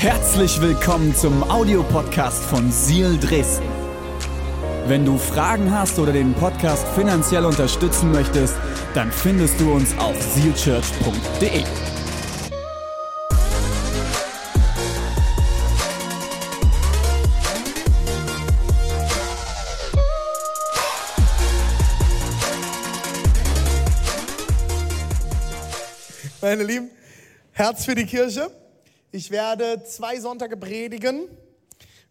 Herzlich willkommen zum Audiopodcast von Seal Dresden. Wenn du Fragen hast oder den Podcast finanziell unterstützen möchtest, dann findest du uns auf sealchurch.de. Meine Lieben, Herz für die Kirche. Ich werde zwei Sonntage predigen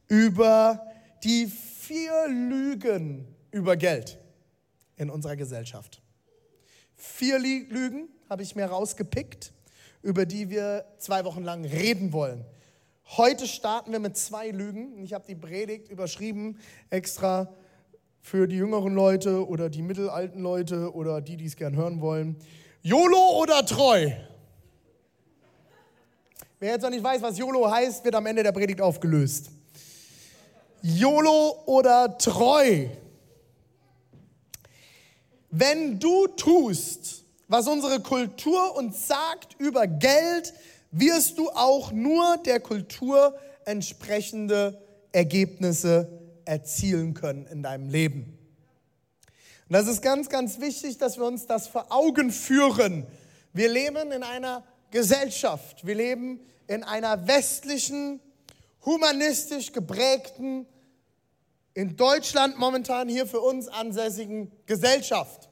über die vier Lügen über Geld in unserer Gesellschaft. Vier Lügen habe ich mir rausgepickt, über die wir zwei Wochen lang reden wollen. Heute starten wir mit zwei Lügen. Ich habe die Predigt überschrieben extra für die jüngeren Leute oder die mittelalten Leute oder die, die es gern hören wollen. YOLO oder treu? Wer jetzt noch nicht weiß, was YOLO heißt, wird am Ende der Predigt aufgelöst. YOLO oder treu? Wenn du tust, was unsere Kultur uns sagt über Geld, wirst du auch nur der Kultur entsprechende Ergebnisse erzielen können in deinem Leben. Und das ist ganz, ganz wichtig, dass wir uns das vor Augen führen. Wir leben in einer Gesellschaft, wir leben in einer westlichen, humanistisch geprägten, in Deutschland momentan hier für uns ansässigen Gesellschaft.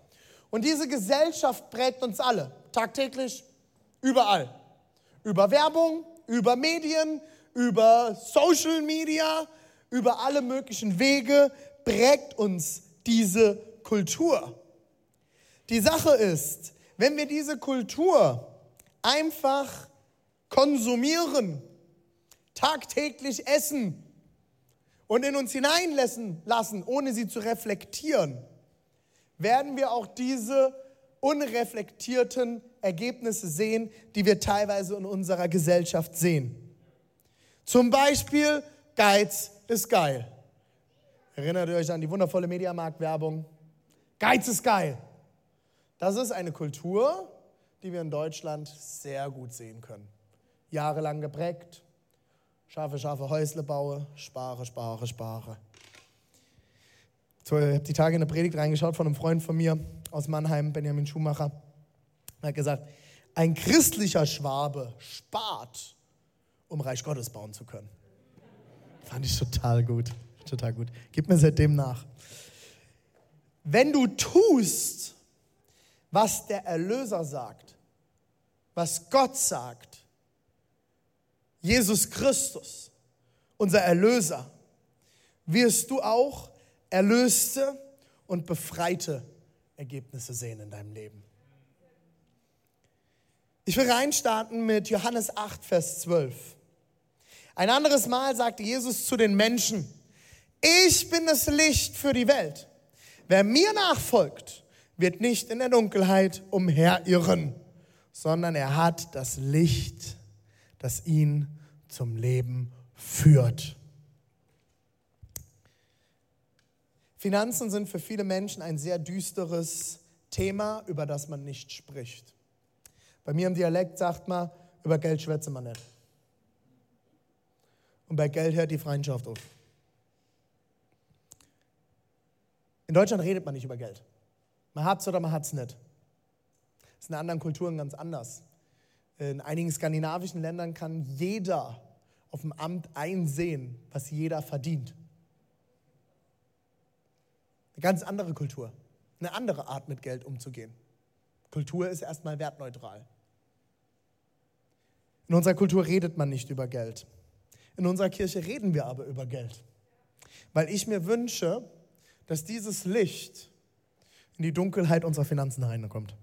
Und diese Gesellschaft prägt uns alle, tagtäglich, überall. Über Werbung, über Medien, über Social Media, über alle möglichen Wege prägt uns diese Kultur. Die Sache ist, wenn wir diese Kultur einfach konsumieren, tagtäglich essen und in uns hineinlassen lassen, ohne sie zu reflektieren, werden wir auch diese unreflektierten Ergebnisse sehen, die wir teilweise in unserer Gesellschaft sehen. Zum Beispiel, Geiz ist geil. Erinnert ihr euch an die wundervolle Mediamarkt-Werbung? Geiz ist geil. Das ist eine Kultur, die wir in Deutschland sehr gut sehen können. Jahrelang geprägt. Scharfe, scharfe Häusle baue, spare, spare, spare. Ich habe die Tage in eine Predigt reingeschaut von einem Freund von mir aus Mannheim, Benjamin Schumacher. Er hat gesagt, ein christlicher Schwabe spart, um Reich Gottes bauen zu können. Fand ich total gut, total gut. Gib mir seitdem nach. Wenn du tust, was der Erlöser sagt, was Gott sagt, Jesus Christus, unser Erlöser, wirst du auch erlöste und befreite Ergebnisse sehen in deinem Leben. Ich will reinstarten mit Johannes 8, Vers 12. Ein anderes Mal sagte Jesus zu den Menschen, ich bin das Licht für die Welt. Wer mir nachfolgt, wird nicht in der Dunkelheit umherirren, sondern er hat das Licht, das ihn zum Leben führt. Finanzen sind für viele Menschen ein sehr düsteres Thema, über das man nicht spricht. Bei mir im Dialekt sagt man, über Geld schwätze man nicht. Und bei Geld hört die Freundschaft auf. In Deutschland redet man nicht über Geld. Man hat es oder man hat es nicht. Ist in anderen Kulturen ganz anders. In einigen skandinavischen Ländern kann jeder auf dem Amt einsehen, was jeder verdient. Eine ganz andere Kultur, eine andere Art mit Geld umzugehen. Kultur ist erstmal wertneutral. In unserer Kultur redet man nicht über Geld. In unserer Kirche reden wir aber über Geld. Weil ich mir wünsche, dass dieses Licht in die Dunkelheit unserer Finanzen reinkommt.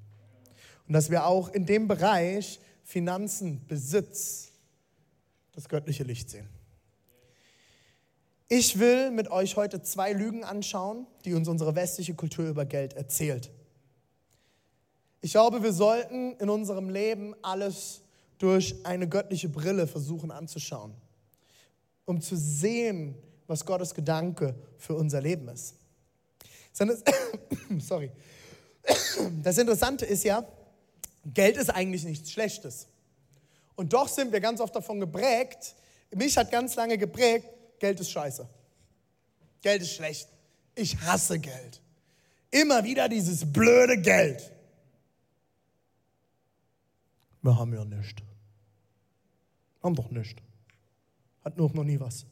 Und dass wir auch in dem Bereich Finanzen, Besitz, das göttliche Licht sehen. Ich will mit euch heute zwei Lügen anschauen, die uns unsere westliche Kultur über Geld erzählt. Ich glaube, wir sollten in unserem Leben alles durch eine göttliche Brille versuchen anzuschauen, um zu sehen, was Gottes Gedanke für unser Leben ist. Das Interessante ist ja, Geld ist eigentlich nichts Schlechtes. Und doch sind wir ganz oft davon geprägt, mich hat ganz lange geprägt, Geld ist scheiße. Geld ist schlecht. Ich hasse Geld. Immer wieder dieses blöde Geld. Wir haben ja nichts. Haben doch nichts. Hat nur noch nie was.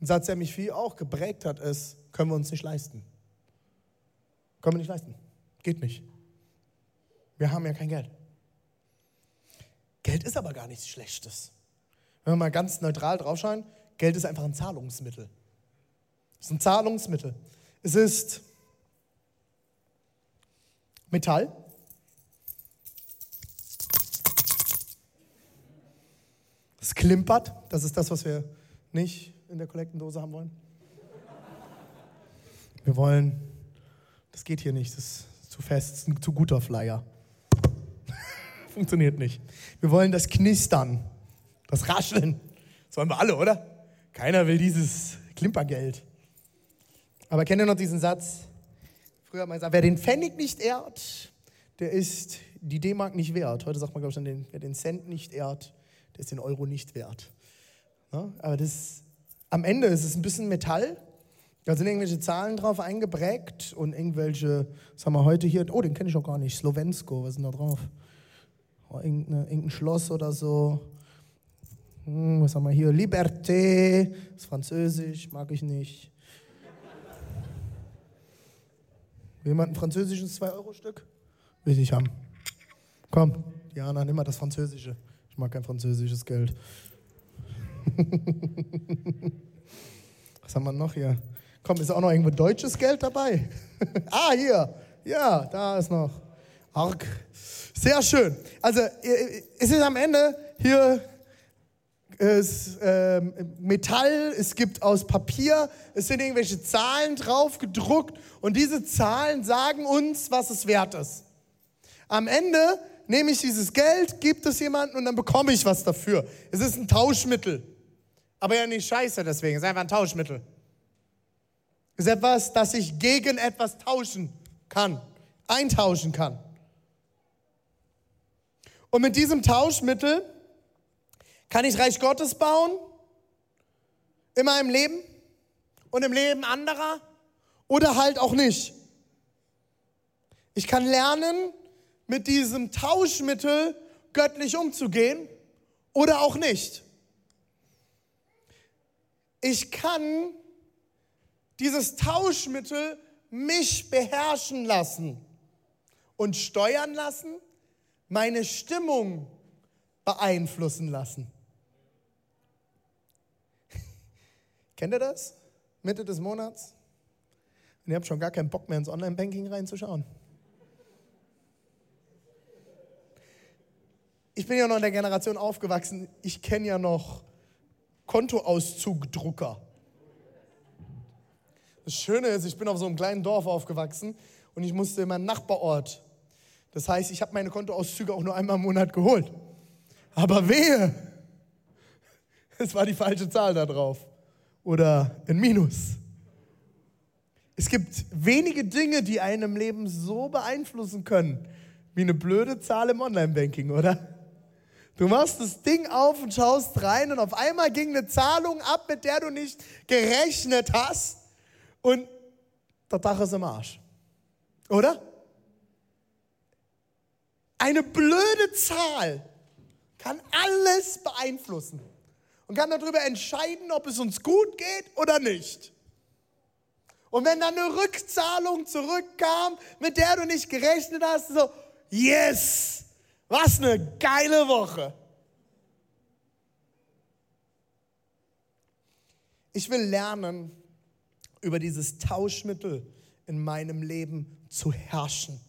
Ein Satz, der mich viel auch geprägt hat, ist, können wir uns nicht leisten. Können wir nicht leisten. Geht nicht. Wir haben ja kein Geld. Geld ist aber gar nichts Schlechtes. Wenn wir mal ganz neutral draufschauen, Geld ist einfach ein Zahlungsmittel. Es ist ein Zahlungsmittel. Es ist Metall. Es klimpert. Das ist das, was wir nicht in der Kollektendose haben wollen. Wir wollen, das geht hier nicht, das ist zu fest, das ist ein zu guter Flyer. Funktioniert nicht. Wir wollen das Knistern, das Rascheln. Das wollen wir alle, oder? Keiner will dieses Klimpergeld. Aber kennt ihr noch diesen Satz? Früher hat man gesagt, wer den Pfennig nicht ehrt, der ist die D-Mark nicht wert. Heute sagt man, glaube ich, dann, wer den Cent nicht ehrt, der ist den Euro nicht wert. Ja, aber das, am Ende ist es ein bisschen Metall. Da sind irgendwelche Zahlen drauf eingeprägt und irgendwelche, was haben wir heute hier? Oh, den kenne ich auch gar nicht. Slowensko, was ist denn da drauf? Oh, irgendein Schloss oder so. Hm, was haben wir hier? Liberté, das ist französisch, mag ich nicht. Jemand ein französisches 2-Euro-Stück? Will ich haben. Komm, Diana, nimm mal das Französische. Ich mag kein französisches Geld. Was haben wir noch hier? Komm, ist auch noch irgendwo deutsches Geld dabei? ah, hier. Ja, da ist noch. Arg. Sehr schön. Also, es ist am Ende hier ist, äh, Metall, es gibt aus Papier, es sind irgendwelche Zahlen drauf gedruckt und diese Zahlen sagen uns, was es wert ist. Am Ende nehme ich dieses Geld, gebe es jemandem und dann bekomme ich was dafür. Es ist ein Tauschmittel. Aber ja nicht scheiße deswegen, es ist einfach ein Tauschmittel. Es ist etwas, das ich gegen etwas tauschen kann, eintauschen kann. Und mit diesem Tauschmittel kann ich Reich Gottes bauen in meinem Leben und im Leben anderer oder halt auch nicht. Ich kann lernen, mit diesem Tauschmittel göttlich umzugehen oder auch nicht. Ich kann dieses Tauschmittel mich beherrschen lassen und steuern lassen, meine Stimmung beeinflussen lassen. Kennt ihr das? Mitte des Monats? Und ihr habt schon gar keinen Bock mehr ins Online-Banking reinzuschauen. ich bin ja noch in der Generation aufgewachsen, ich kenne ja noch Kontoauszugdrucker. Das Schöne ist, ich bin auf so einem kleinen Dorf aufgewachsen und ich musste in meinen Nachbarort. Das heißt, ich habe meine Kontoauszüge auch nur einmal im Monat geholt. Aber wehe, es war die falsche Zahl da drauf oder ein Minus. Es gibt wenige Dinge, die einem Leben so beeinflussen können, wie eine blöde Zahl im Online-Banking, oder? Du machst das Ding auf und schaust rein und auf einmal ging eine Zahlung ab, mit der du nicht gerechnet hast und der Dach ist im Arsch. Oder? Eine blöde Zahl kann alles beeinflussen und kann darüber entscheiden, ob es uns gut geht oder nicht. Und wenn dann eine Rückzahlung zurückkam, mit der du nicht gerechnet hast, so, yes, was eine geile Woche. Ich will lernen, über dieses Tauschmittel in meinem Leben zu herrschen,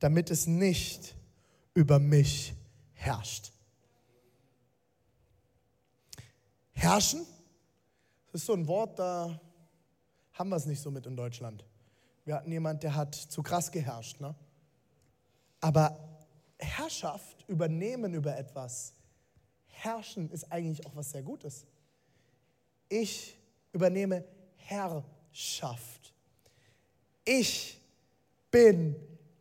damit es nicht über mich herrscht. Herrschen, das ist so ein Wort, da haben wir es nicht so mit in Deutschland. Wir hatten jemand, der hat zu krass geherrscht. Ne? Aber Herrschaft, übernehmen über etwas, herrschen ist eigentlich auch was sehr Gutes. Ich übernehme Herrschaft. Ich bin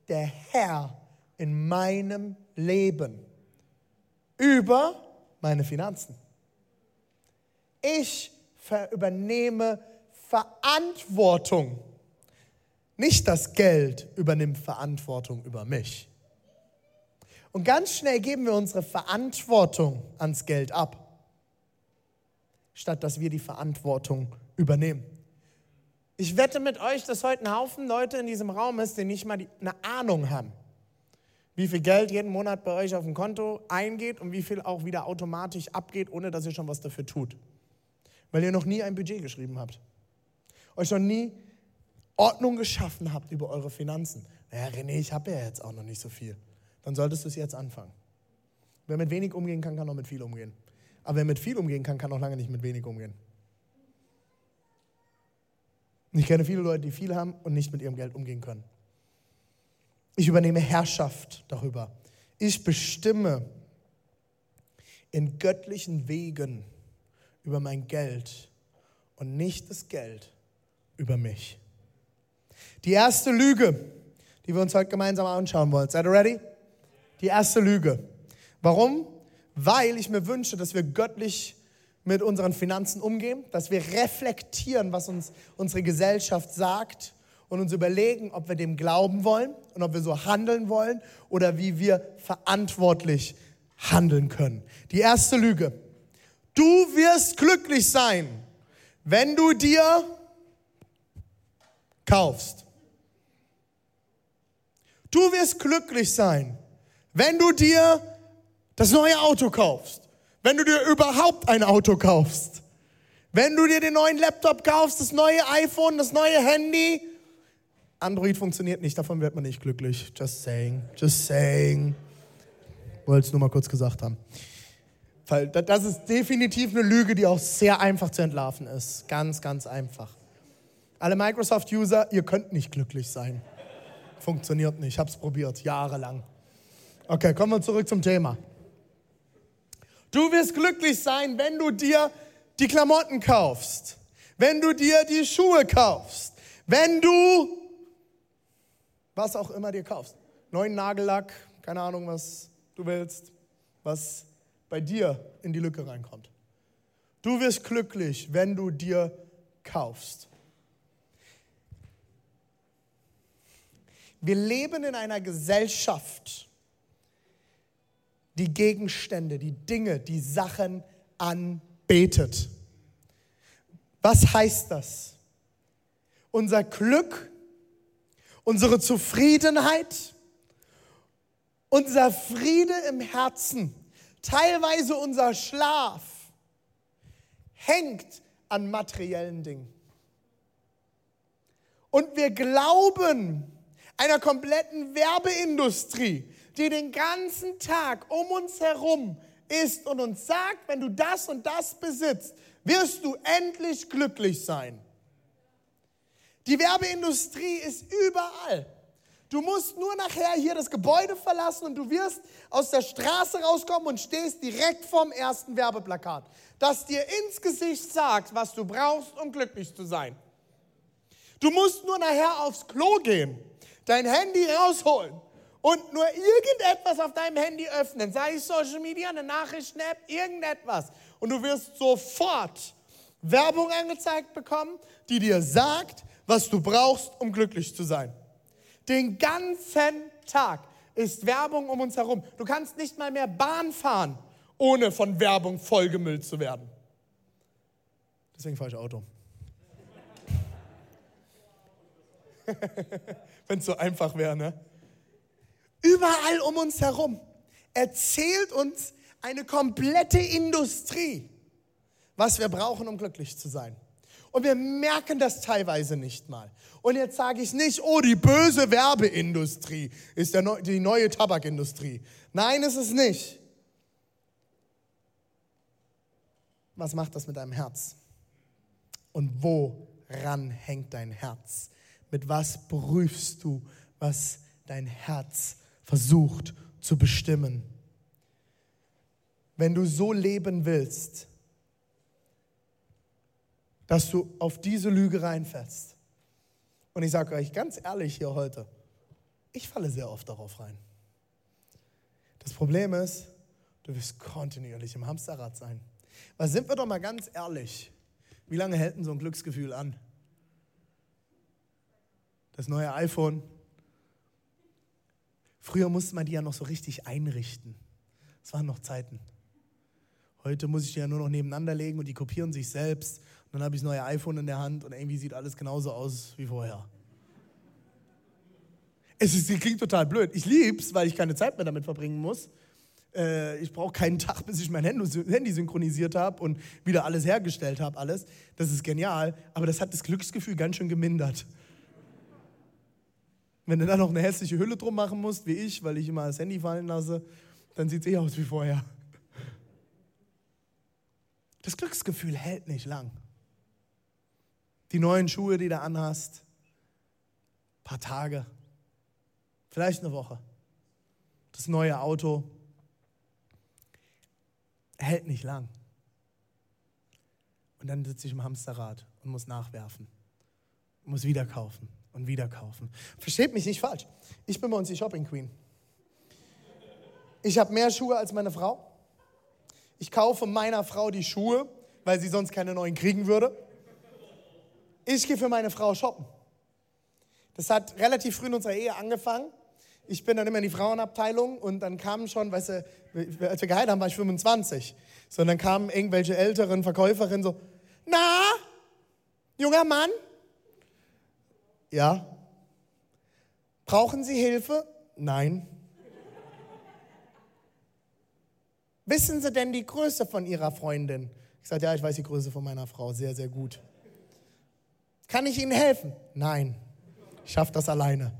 der Herr in meinem Leben über meine Finanzen. Ich übernehme Verantwortung. Nicht das Geld übernimmt Verantwortung über mich. Und ganz schnell geben wir unsere Verantwortung ans Geld ab, statt dass wir die Verantwortung übernehmen. Ich wette mit euch, dass heute ein Haufen Leute in diesem Raum ist, die nicht mal die, eine Ahnung haben, wie viel Geld jeden Monat bei euch auf dem Konto eingeht und wie viel auch wieder automatisch abgeht, ohne dass ihr schon was dafür tut. Weil ihr noch nie ein Budget geschrieben habt. Euch noch nie Ordnung geschaffen habt über eure Finanzen. Naja, René, ich habe ja jetzt auch noch nicht so viel. Dann solltest du es jetzt anfangen. Wer mit wenig umgehen kann, kann auch mit viel umgehen. Aber wer mit viel umgehen kann, kann auch lange nicht mit wenig umgehen. Ich kenne viele Leute, die viel haben und nicht mit ihrem Geld umgehen können. Ich übernehme Herrschaft darüber. Ich bestimme in göttlichen Wegen über mein Geld und nicht das Geld über mich. Die erste Lüge, die wir uns heute gemeinsam anschauen wollen. Seid ihr ready? Die erste Lüge. Warum? Weil ich mir wünsche, dass wir göttlich mit unseren Finanzen umgehen, dass wir reflektieren, was uns unsere Gesellschaft sagt und uns überlegen, ob wir dem glauben wollen und ob wir so handeln wollen oder wie wir verantwortlich handeln können. Die erste Lüge. Du wirst glücklich sein, wenn du dir kaufst. Du wirst glücklich sein, wenn du dir das neue Auto kaufst, wenn du dir überhaupt ein Auto kaufst, wenn du dir den neuen Laptop kaufst, das neue iPhone, das neue Handy, Android funktioniert nicht, davon wird man nicht glücklich. Just saying, just saying. Wollte es nur mal kurz gesagt haben. Weil das ist definitiv eine Lüge, die auch sehr einfach zu entlarven ist. Ganz, ganz einfach. Alle Microsoft-User, ihr könnt nicht glücklich sein. Funktioniert nicht. Ich habe es probiert, jahrelang. Okay, kommen wir zurück zum Thema. Du wirst glücklich sein, wenn du dir die Klamotten kaufst, wenn du dir die Schuhe kaufst, wenn du was auch immer dir kaufst. Neuen Nagellack, keine Ahnung, was du willst, was bei dir in die Lücke reinkommt. Du wirst glücklich, wenn du dir kaufst. Wir leben in einer Gesellschaft, die Gegenstände, die Dinge, die Sachen anbetet. Was heißt das? Unser Glück unsere Zufriedenheit, unser Friede im Herzen, teilweise unser Schlaf hängt an materiellen Dingen. Und wir glauben einer kompletten Werbeindustrie, die den ganzen Tag um uns herum ist und uns sagt, wenn du das und das besitzt, wirst du endlich glücklich sein. Die Werbeindustrie ist überall. Du musst nur nachher hier das Gebäude verlassen und du wirst aus der Straße rauskommen und stehst direkt vorm ersten Werbeplakat, das dir ins Gesicht sagt, was du brauchst, um glücklich zu sein. Du musst nur nachher aufs Klo gehen, dein Handy rausholen und nur irgendetwas auf deinem Handy öffnen, sei es Social Media, eine Nachrichten-App, irgendetwas. Und du wirst sofort Werbung angezeigt bekommen, die dir sagt, was du brauchst, um glücklich zu sein. Den ganzen Tag ist Werbung um uns herum. Du kannst nicht mal mehr Bahn fahren, ohne von Werbung vollgemüllt zu werden. Deswegen fahre ich Auto. Wenn es so einfach wäre, ne? Überall um uns herum erzählt uns eine komplette Industrie, was wir brauchen, um glücklich zu sein. Und wir merken das teilweise nicht mal. Und jetzt sage ich nicht, oh, die böse Werbeindustrie ist der, die neue Tabakindustrie. Nein, ist es nicht. Was macht das mit deinem Herz? Und woran hängt dein Herz? Mit was prüfst du, was dein Herz versucht zu bestimmen? Wenn du so leben willst, dass du auf diese Lüge reinfällst. Und ich sage euch ganz ehrlich hier heute, ich falle sehr oft darauf rein. Das Problem ist, Du wirst kontinuierlich im Hamsterrad sein. Weil sind wir doch mal ganz ehrlich, wie lange hält denn so ein Glücksgefühl an? Das neue iPhone. Früher musste man die ja noch so richtig einrichten. Das waren noch Zeiten. Heute muss ich die ja nur noch nebeneinander legen und die kopieren sich selbst. Und dann habe ich das neue iPhone in der Hand und irgendwie sieht alles genauso aus wie vorher. Es ist, klingt total blöd. Ich liebe es, weil ich keine Zeit mehr damit verbringen muss. Äh, ich brauche keinen Tag, bis ich mein Handy synchronisiert habe und wieder alles hergestellt habe, alles. Das ist genial, aber das hat das Glücksgefühl ganz schön gemindert. Wenn du dann noch eine hässliche Hülle drum machen musst, wie ich, weil ich immer das Handy fallen lasse, dann sieht es eh aus wie vorher. Das Glücksgefühl hält nicht lang. Die neuen Schuhe, die du anhast, paar Tage, vielleicht eine Woche. Das neue Auto hält nicht lang. Und dann sitze ich im Hamsterrad und muss nachwerfen, muss wieder kaufen und wieder kaufen. Versteht mich nicht falsch. Ich bin bei uns die Shopping Queen. Ich habe mehr Schuhe als meine Frau. Ich kaufe meiner Frau die Schuhe, weil sie sonst keine neuen kriegen würde. Ich gehe für meine Frau shoppen. Das hat relativ früh in unserer Ehe angefangen. Ich bin dann immer in die Frauenabteilung und dann kamen schon, weißt du, als wir geheiratet haben, war ich 25. So, und dann kamen irgendwelche älteren Verkäuferinnen so, na, junger Mann, ja. Brauchen Sie Hilfe? Nein. Wissen Sie denn die Größe von Ihrer Freundin? Ich sagte, ja, ich weiß die Größe von meiner Frau sehr, sehr gut. Kann ich Ihnen helfen? Nein. Ich schaffe das alleine.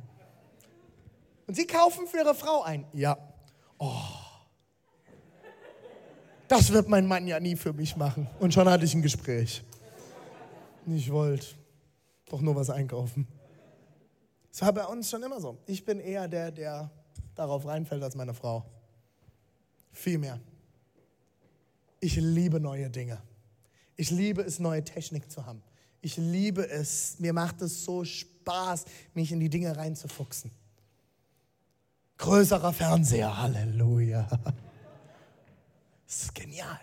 Und Sie kaufen für Ihre Frau ein? Ja. Oh. Das wird mein Mann ja nie für mich machen. Und schon hatte ich ein Gespräch. Ich wollte doch nur was einkaufen. Das war bei uns schon immer so. Ich bin eher der, der darauf reinfällt als meine Frau. Viel mehr. Ich liebe neue Dinge. Ich liebe es, neue Technik zu haben. Ich liebe es. Mir macht es so Spaß, mich in die Dinge reinzufuchsen. Größerer Fernseher, Halleluja. Das ist genial.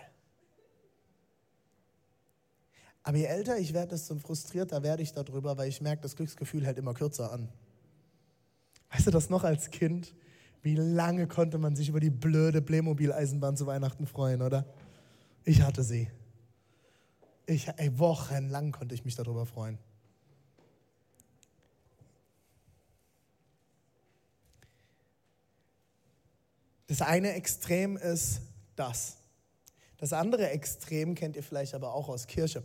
Aber je älter ich werde, desto frustrierter werde ich darüber, weil ich merke, das Glücksgefühl hält immer kürzer an. Weißt du das noch als Kind? Wie lange konnte man sich über die blöde Playmobil-Eisenbahn zu Weihnachten freuen, oder? Ich hatte sie. Ich, ey, wochenlang konnte ich mich darüber freuen. Das eine Extrem ist das. Das andere Extrem kennt ihr vielleicht aber auch aus Kirche.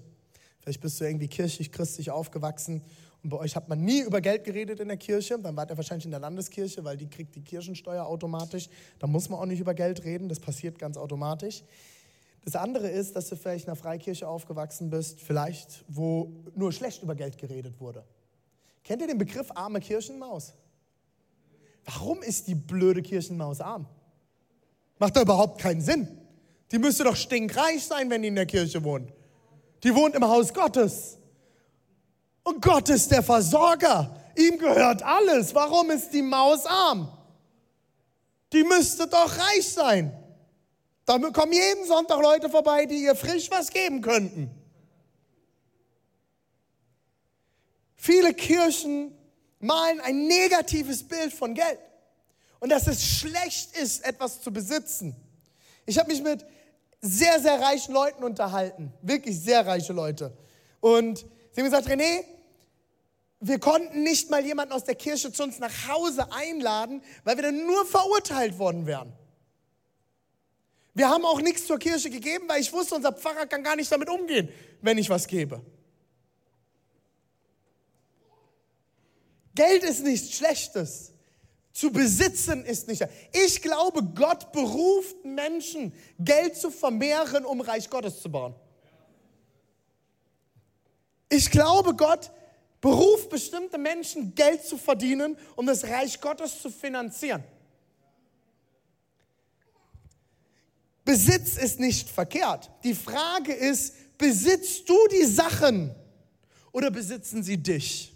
Vielleicht bist du irgendwie kirchlich, christlich aufgewachsen und bei euch hat man nie über Geld geredet in der Kirche. Dann wart ihr wahrscheinlich in der Landeskirche, weil die kriegt die Kirchensteuer automatisch. Da muss man auch nicht über Geld reden, das passiert ganz automatisch. Das andere ist, dass du vielleicht in einer Freikirche aufgewachsen bist, vielleicht wo nur schlecht über Geld geredet wurde. Kennt ihr den Begriff arme Kirchenmaus? Warum ist die blöde Kirchenmaus arm? Macht da überhaupt keinen Sinn. Die müsste doch stinkreich sein, wenn die in der Kirche wohnt. Die wohnt im Haus Gottes. Und Gott ist der Versorger. Ihm gehört alles. Warum ist die Maus arm? Die müsste doch reich sein. Da kommen jeden Sonntag Leute vorbei, die ihr frisch was geben könnten. Viele Kirchen malen ein negatives Bild von Geld und dass es schlecht ist, etwas zu besitzen. Ich habe mich mit sehr, sehr reichen Leuten unterhalten, wirklich sehr reiche Leute. Und sie haben gesagt, René, wir konnten nicht mal jemanden aus der Kirche zu uns nach Hause einladen, weil wir dann nur verurteilt worden wären. Wir haben auch nichts zur Kirche gegeben, weil ich wusste, unser Pfarrer kann gar nicht damit umgehen, wenn ich was gebe. Geld ist nichts Schlechtes. Zu besitzen ist nicht. Ich glaube, Gott beruft Menschen, Geld zu vermehren, um Reich Gottes zu bauen. Ich glaube, Gott beruft bestimmte Menschen, Geld zu verdienen, um das Reich Gottes zu finanzieren. Besitz ist nicht verkehrt. Die Frage ist, besitzt du die Sachen oder besitzen sie dich?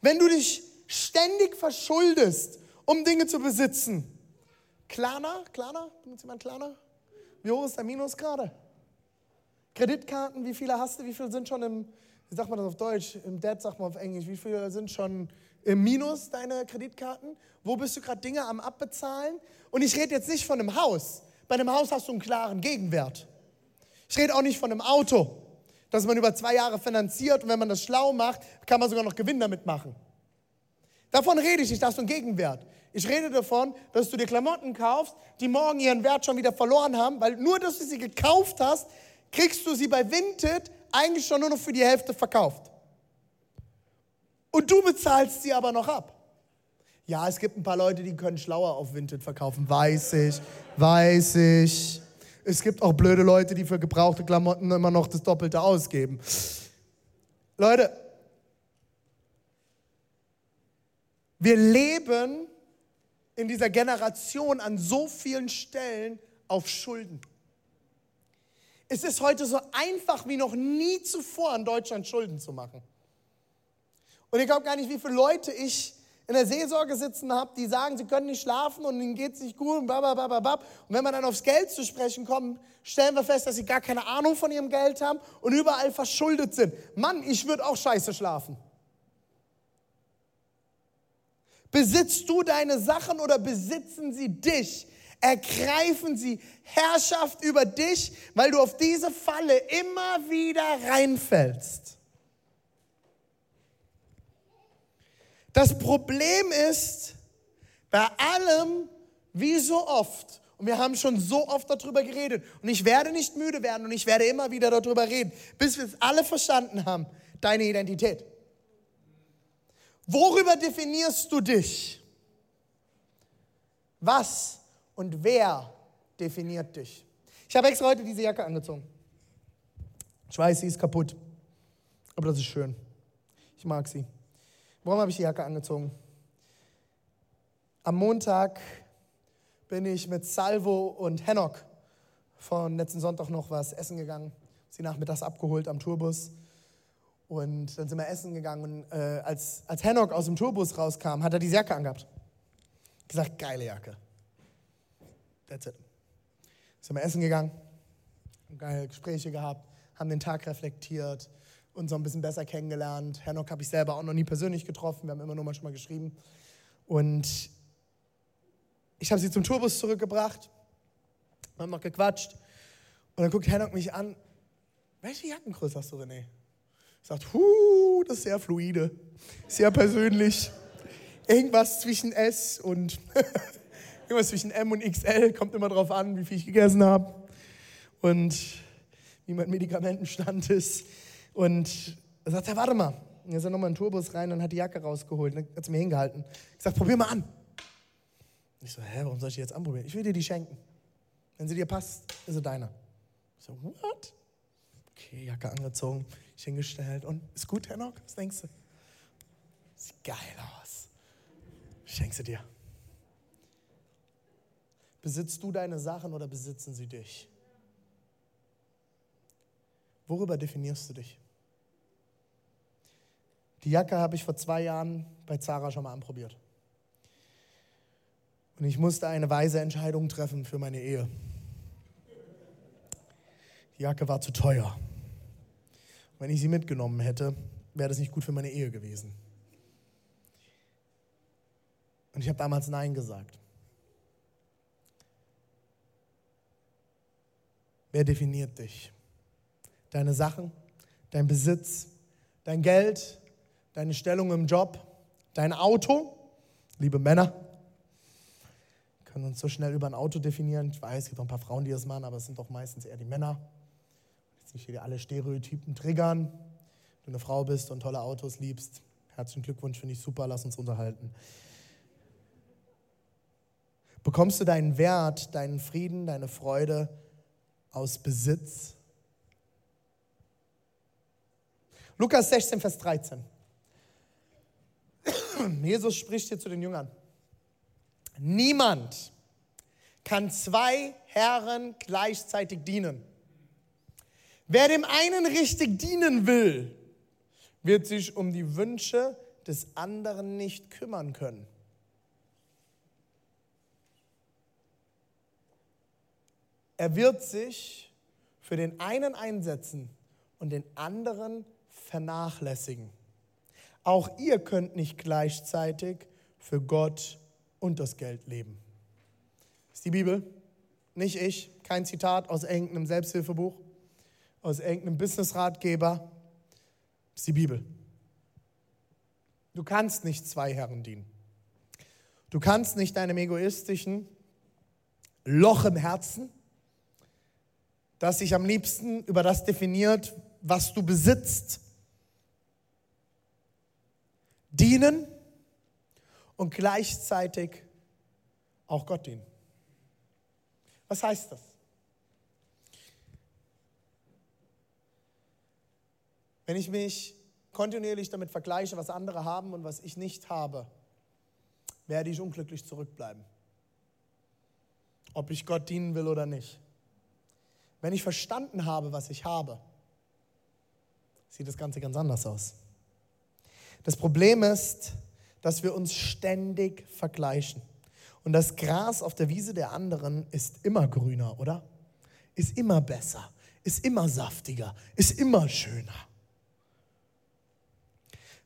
Wenn du dich ständig verschuldest, um Dinge zu besitzen, Klarna, Klarna, benutzt jemand Klarna? Wie hoch ist der Minus gerade? Kreditkarten, wie viele hast du? Wie viele sind schon im, wie sagt man das auf Deutsch? Im Dead sagt man auf Englisch. Wie viele sind schon im Minus, deine Kreditkarten? Wo bist du gerade Dinge am Abbezahlen? Und ich rede jetzt nicht von einem Haus. Bei einem Haus hast du einen klaren Gegenwert. Ich rede auch nicht von einem Auto, das man über zwei Jahre finanziert und wenn man das schlau macht, kann man sogar noch Gewinn damit machen. Davon rede ich nicht, da hast du einen Gegenwert. Ich rede davon, dass du dir Klamotten kaufst, die morgen ihren Wert schon wieder verloren haben, weil nur, dass du sie gekauft hast, kriegst du sie bei Vinted eigentlich schon nur noch für die Hälfte verkauft. Und du bezahlst sie aber noch ab. Ja, es gibt ein paar Leute, die können schlauer auf Vinted verkaufen. Weiß ich, weiß ich. Es gibt auch blöde Leute, die für gebrauchte Klamotten immer noch das Doppelte ausgeben. Leute, wir leben in dieser Generation an so vielen Stellen auf Schulden. Es ist heute so einfach wie noch nie zuvor in Deutschland Schulden zu machen. Und ich glaube gar nicht, wie viele Leute ich in der Seelsorge sitzen habe, die sagen, sie können nicht schlafen und ihnen geht es nicht gut und bababababab. Und wenn wir dann aufs Geld zu sprechen kommen, stellen wir fest, dass sie gar keine Ahnung von ihrem Geld haben und überall verschuldet sind. Mann, ich würde auch scheiße schlafen. Besitzt du deine Sachen oder besitzen sie dich? Ergreifen sie Herrschaft über dich, weil du auf diese Falle immer wieder reinfällst. Das Problem ist, bei allem, wie so oft, und wir haben schon so oft darüber geredet, und ich werde nicht müde werden und ich werde immer wieder darüber reden, bis wir es alle verstanden haben, deine Identität. Worüber definierst du dich? Was und wer definiert dich? Ich habe extra heute diese Jacke angezogen. Ich weiß, sie ist kaputt, aber das ist schön. Ich mag sie. Warum habe ich die Jacke angezogen? Am Montag bin ich mit Salvo und Henok von letzten Sonntag noch was essen gegangen. Sie nachmittags abgeholt am Tourbus. Und dann sind wir essen gegangen. Und äh, als, als Henok aus dem Tourbus rauskam, hat er diese Jacke angehabt. Gesagt, geile Jacke. That's it. Sind wir essen gegangen, geile Gespräche gehabt, haben den Tag reflektiert, uns so ein bisschen besser kennengelernt. Henok habe ich selber auch noch nie persönlich getroffen, wir haben immer nur manchmal geschrieben. Und ich habe sie zum Tourbus zurückgebracht, haben noch gequatscht. Und dann guckt Henok mich an, welche Jackengröße hast du, René? Sagt, huh, das ist sehr fluide, sehr persönlich. Irgendwas zwischen S und irgendwas zwischen M und XL, kommt immer drauf an, wie viel ich gegessen habe und wie mein Medikamentenstand ist. Und er sagt, ja, warte mal. Und er ist nochmal in den Tourbus rein und hat die Jacke rausgeholt. Und dann hat sie mir hingehalten. Ich sage, probier mal an. Ich so, hä, warum soll ich die jetzt anprobieren? Ich will dir die schenken. Wenn sie dir passt, ist sie deiner. Ich so, what? Okay, Jacke angezogen, ich hingestellt. Und ist gut, Herr Nock? Was denkst du? Sieht geil aus. Schenkst du dir. Besitzt du deine Sachen oder besitzen sie dich? Worüber definierst du dich? Die Jacke habe ich vor zwei Jahren bei Zara schon mal anprobiert. Und ich musste eine weise Entscheidung treffen für meine Ehe. Die Jacke war zu teuer. Wenn ich sie mitgenommen hätte, wäre das nicht gut für meine Ehe gewesen. Und ich habe damals Nein gesagt. Wer definiert dich? Deine Sachen, dein Besitz, dein Geld, deine Stellung im Job, dein Auto, liebe Männer, können uns so schnell über ein Auto definieren. Ich weiß, es gibt auch ein paar Frauen, die das machen, aber es sind doch meistens eher die Männer. Jetzt nicht hier alle Stereotypen triggern. Wenn du eine Frau bist und tolle Autos liebst, herzlichen Glückwunsch, finde ich super, lass uns unterhalten. Bekommst du deinen Wert, deinen Frieden, deine Freude aus Besitz? Lukas 16, Vers 13. Jesus spricht hier zu den Jüngern. Niemand kann zwei Herren gleichzeitig dienen. Wer dem einen richtig dienen will, wird sich um die Wünsche des anderen nicht kümmern können. Er wird sich für den einen einsetzen und den anderen vernachlässigen. Auch ihr könnt nicht gleichzeitig für Gott und das Geld leben. Ist die Bibel, nicht ich, kein Zitat aus irgendeinem Selbsthilfebuch, aus irgendeinem Businessratgeber. Ist die Bibel. Du kannst nicht zwei Herren dienen. Du kannst nicht deinem egoistischen Loch im Herzen, das sich am liebsten über das definiert, was du besitzt, dienen und gleichzeitig auch Gott dienen. Was heißt das? Wenn ich mich kontinuierlich damit vergleiche, was andere haben und was ich nicht habe, werde ich unglücklich zurückbleiben. Ob ich Gott dienen will oder nicht. Wenn ich verstanden habe, was ich habe, sieht das Ganze ganz anders aus. Das Problem ist, dass wir uns ständig vergleichen. Und das Gras auf der Wiese der anderen ist immer grüner, oder? Ist immer besser, ist immer saftiger, ist immer schöner.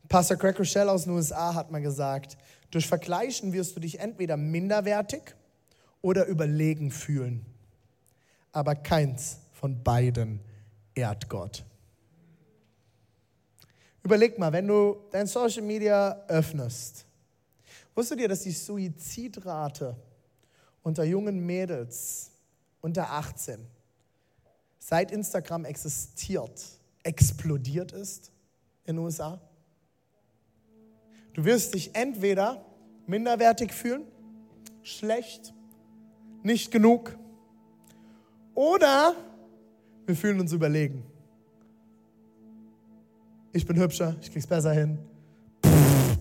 Pastor Craig Rochelle aus den USA hat mal gesagt, durch Vergleichen wirst du dich entweder minderwertig oder überlegen fühlen. Aber keins von beiden ehrt Gott. Überleg mal, wenn du dein Social Media öffnest, wusstet ihr, dass die Suizidrate unter jungen Mädels unter 18 seit Instagram existiert, explodiert ist in den USA? Du wirst dich entweder minderwertig fühlen, schlecht, nicht genug, oder wir fühlen uns überlegen. Ich bin hübscher, ich krieg's besser hin. Pff,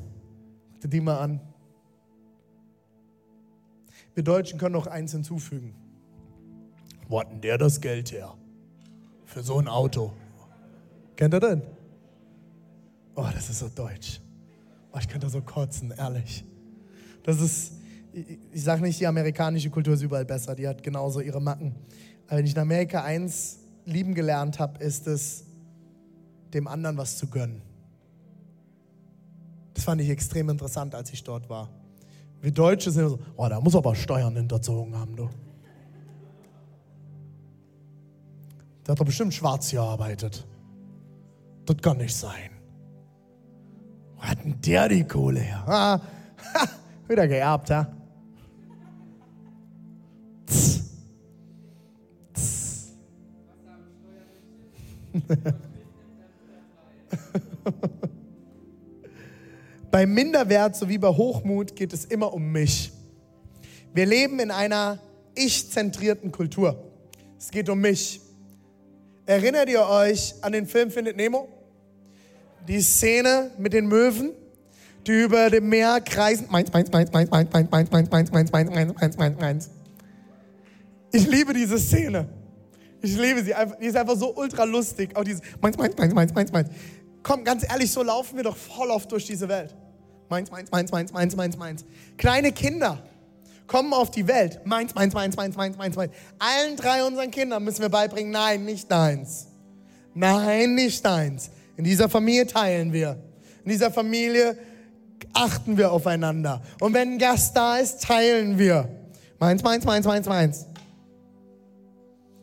die mal an. Wir Deutschen können noch eins hinzufügen. Wo hat denn der das Geld her? Für so ein Auto. Kennt ihr den? Oh, das ist so deutsch. Oh, ich könnte so kotzen, ehrlich. Das ist, ich, ich sage nicht, die amerikanische Kultur ist überall besser, die hat genauso ihre Macken. Aber wenn ich in Amerika eins lieben gelernt habe, ist es, dem anderen was zu gönnen. Das fand ich extrem interessant, als ich dort war. Wir Deutsche sind so, oh, da muss aber Steuern hinterzogen haben, du. Der hat doch bestimmt schwarz gearbeitet. Das kann nicht sein. Wo hat denn der die Kohle her? Ha, ha, wieder geerbt, ha? Bei Minderwert sowie bei Hochmut geht es immer um mich. Wir leben in einer ich-zentrierten Kultur. Es geht um mich. Erinnert ihr euch an den Film Findet Nemo? Die Szene mit den Möwen, die über dem Meer kreisen. Meins, meins, meins, meins, meins, meins, meins, meins, meins, meins, meins, meins, meins, meins, meins. Ich liebe diese Szene. Ich liebe sie. Die ist einfach so ultra lustig. Auch dieses meins, meins, meins, meins, meins, meins. Komm, ganz ehrlich, so laufen wir doch voll oft durch diese Welt. Meins, meins, meins, meins, meins, meins, meins. Kleine Kinder kommen auf die Welt. Meins, meins, meins, meins, meins, meins, meins. Allen drei unseren Kindern müssen wir beibringen, nein, nicht deins. Nein, nicht deins. In dieser Familie teilen wir. In dieser Familie achten wir aufeinander. Und wenn ein Gast da ist, teilen wir. Meins, meins, meins, meins, meins.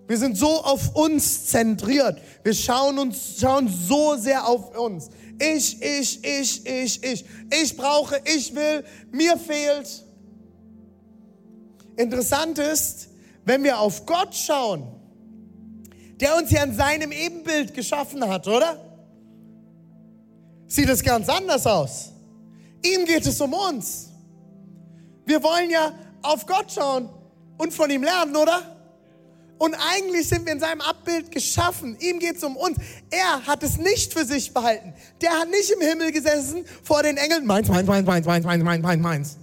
Wir sind so auf uns zentriert. Wir schauen uns, schauen so sehr auf uns. Ich, ich, ich, ich, ich. Ich brauche, ich will, mir fehlt. Interessant ist, wenn wir auf Gott schauen, der uns ja in seinem Ebenbild geschaffen hat, oder? Sieht es ganz anders aus. Ihm geht es um uns. Wir wollen ja auf Gott schauen und von ihm lernen, oder? Und eigentlich sind wir in seinem Abbild geschaffen. Ihm geht es um uns. Er hat es nicht für sich behalten. Der hat nicht im Himmel gesessen vor den Engeln. Meins, meins, meins, meins, meins, meins, meins, meins, meins.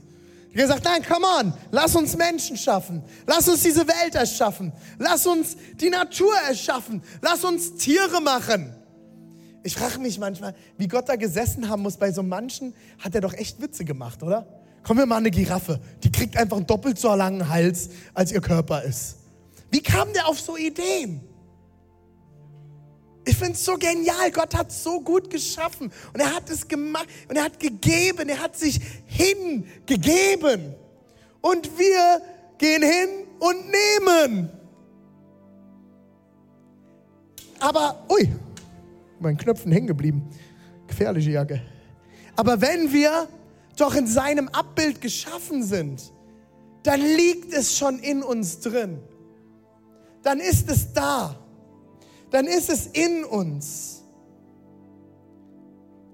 Er hat gesagt, nein, come on, lass uns Menschen schaffen. Lass uns diese Welt erschaffen. Lass uns die Natur erschaffen. Lass uns Tiere machen. Ich frage mich manchmal, wie Gott da gesessen haben muss bei so manchen, hat er doch echt Witze gemacht, oder? Kommen wir mal eine Giraffe. Die kriegt einfach einen doppelt so langen Hals, als ihr Körper ist. Wie kam der auf so Ideen? Ich finde es so genial. Gott hat so gut geschaffen und er hat es gemacht und er hat gegeben. Er hat sich hingegeben. Und wir gehen hin und nehmen. Aber, ui, mein Knöpfen hängen geblieben. Gefährliche Jacke. Aber wenn wir doch in seinem Abbild geschaffen sind, dann liegt es schon in uns drin. Dann ist es da dann ist es in uns.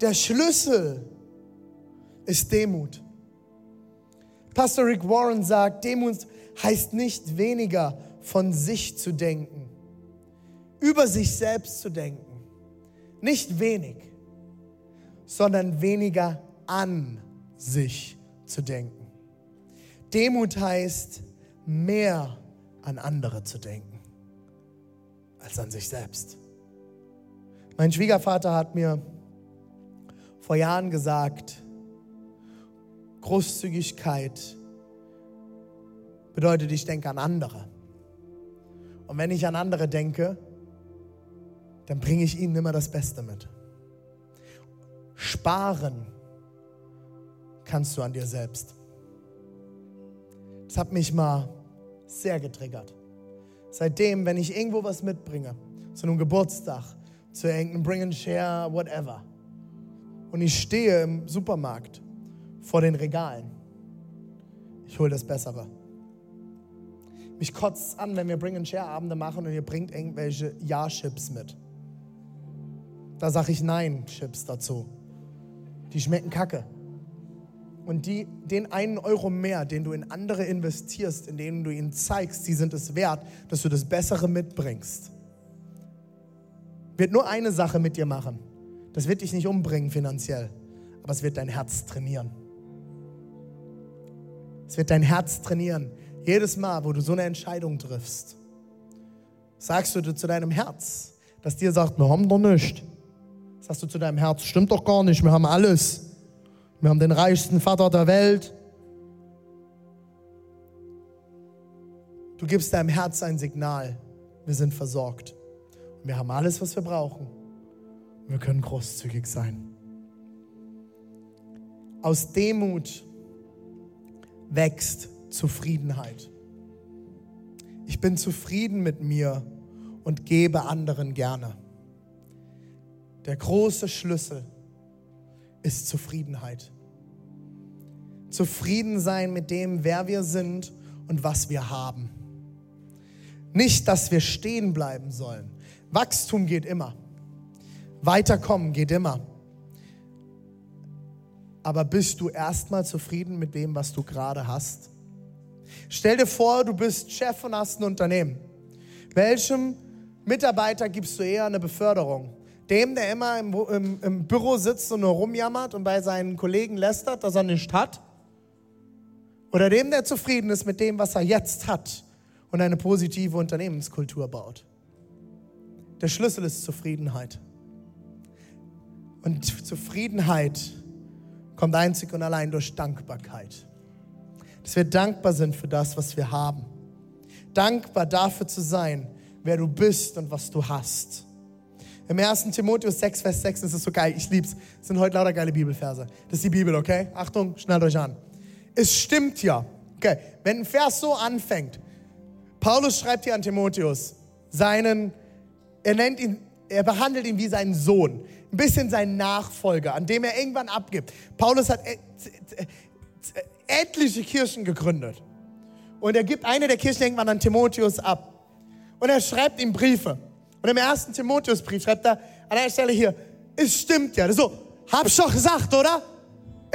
Der Schlüssel ist Demut. Pastor Rick Warren sagt, Demut heißt nicht weniger von sich zu denken, über sich selbst zu denken. Nicht wenig, sondern weniger an sich zu denken. Demut heißt mehr an andere zu denken als an sich selbst. Mein Schwiegervater hat mir vor Jahren gesagt, Großzügigkeit bedeutet, ich denke an andere. Und wenn ich an andere denke, dann bringe ich ihnen immer das Beste mit. Sparen kannst du an dir selbst. Das hat mich mal sehr getriggert. Seitdem, wenn ich irgendwo was mitbringe, zu einem Geburtstag, zu irgendeinem Bring and Share, whatever, und ich stehe im Supermarkt vor den Regalen, ich hole das Bessere. Mich kotzt an, wenn wir Bring and Share Abende machen und ihr bringt irgendwelche Ja-Chips mit. Da sage ich Nein-Chips dazu. Die schmecken kacke. Und die, den einen Euro mehr, den du in andere investierst, in denen du ihnen zeigst, sie sind es wert, dass du das Bessere mitbringst, wird nur eine Sache mit dir machen. Das wird dich nicht umbringen finanziell, aber es wird dein Herz trainieren. Es wird dein Herz trainieren. Jedes Mal, wo du so eine Entscheidung triffst, sagst du zu deinem Herz, das dir sagt, wir haben doch nichts. Sagst du zu deinem Herz, stimmt doch gar nicht, wir haben alles. Wir haben den reichsten Vater der Welt. Du gibst deinem Herz ein Signal. Wir sind versorgt. Wir haben alles, was wir brauchen. Wir können großzügig sein. Aus Demut wächst Zufriedenheit. Ich bin zufrieden mit mir und gebe anderen gerne. Der große Schlüssel ist Zufriedenheit. Zufrieden sein mit dem, wer wir sind und was wir haben. Nicht, dass wir stehen bleiben sollen. Wachstum geht immer. Weiterkommen geht immer. Aber bist du erstmal zufrieden mit dem, was du gerade hast? Stell dir vor, du bist Chef und hast ein Unternehmen. Welchem Mitarbeiter gibst du eher eine Beförderung? Dem, der immer im, im, im Büro sitzt und nur rumjammert und bei seinen Kollegen lästert, dass er nichts hat? Oder dem, der zufrieden ist mit dem, was er jetzt hat und eine positive Unternehmenskultur baut? Der Schlüssel ist Zufriedenheit. Und Zufriedenheit kommt einzig und allein durch Dankbarkeit. Dass wir dankbar sind für das, was wir haben. Dankbar dafür zu sein, wer du bist und was du hast. Im 1. Timotheus 6, Vers 6 ist es so geil. Ich lieb's. Es sind heute lauter geile Bibelverse. Das ist die Bibel, okay? Achtung, schnallt euch an. Es stimmt ja. Okay, wenn ein Vers so anfängt, Paulus schreibt hier an Timotheus, seinen, er nennt ihn, er behandelt ihn wie seinen Sohn, ein bisschen seinen Nachfolger, an dem er irgendwann abgibt. Paulus hat etliche Kirchen gegründet. Und er gibt eine der Kirchen irgendwann an Timotheus ab. Und er schreibt ihm Briefe. Und im ersten Timotheusbrief schreibt er an einer Stelle hier, es stimmt ja. So, hab's doch gesagt, oder?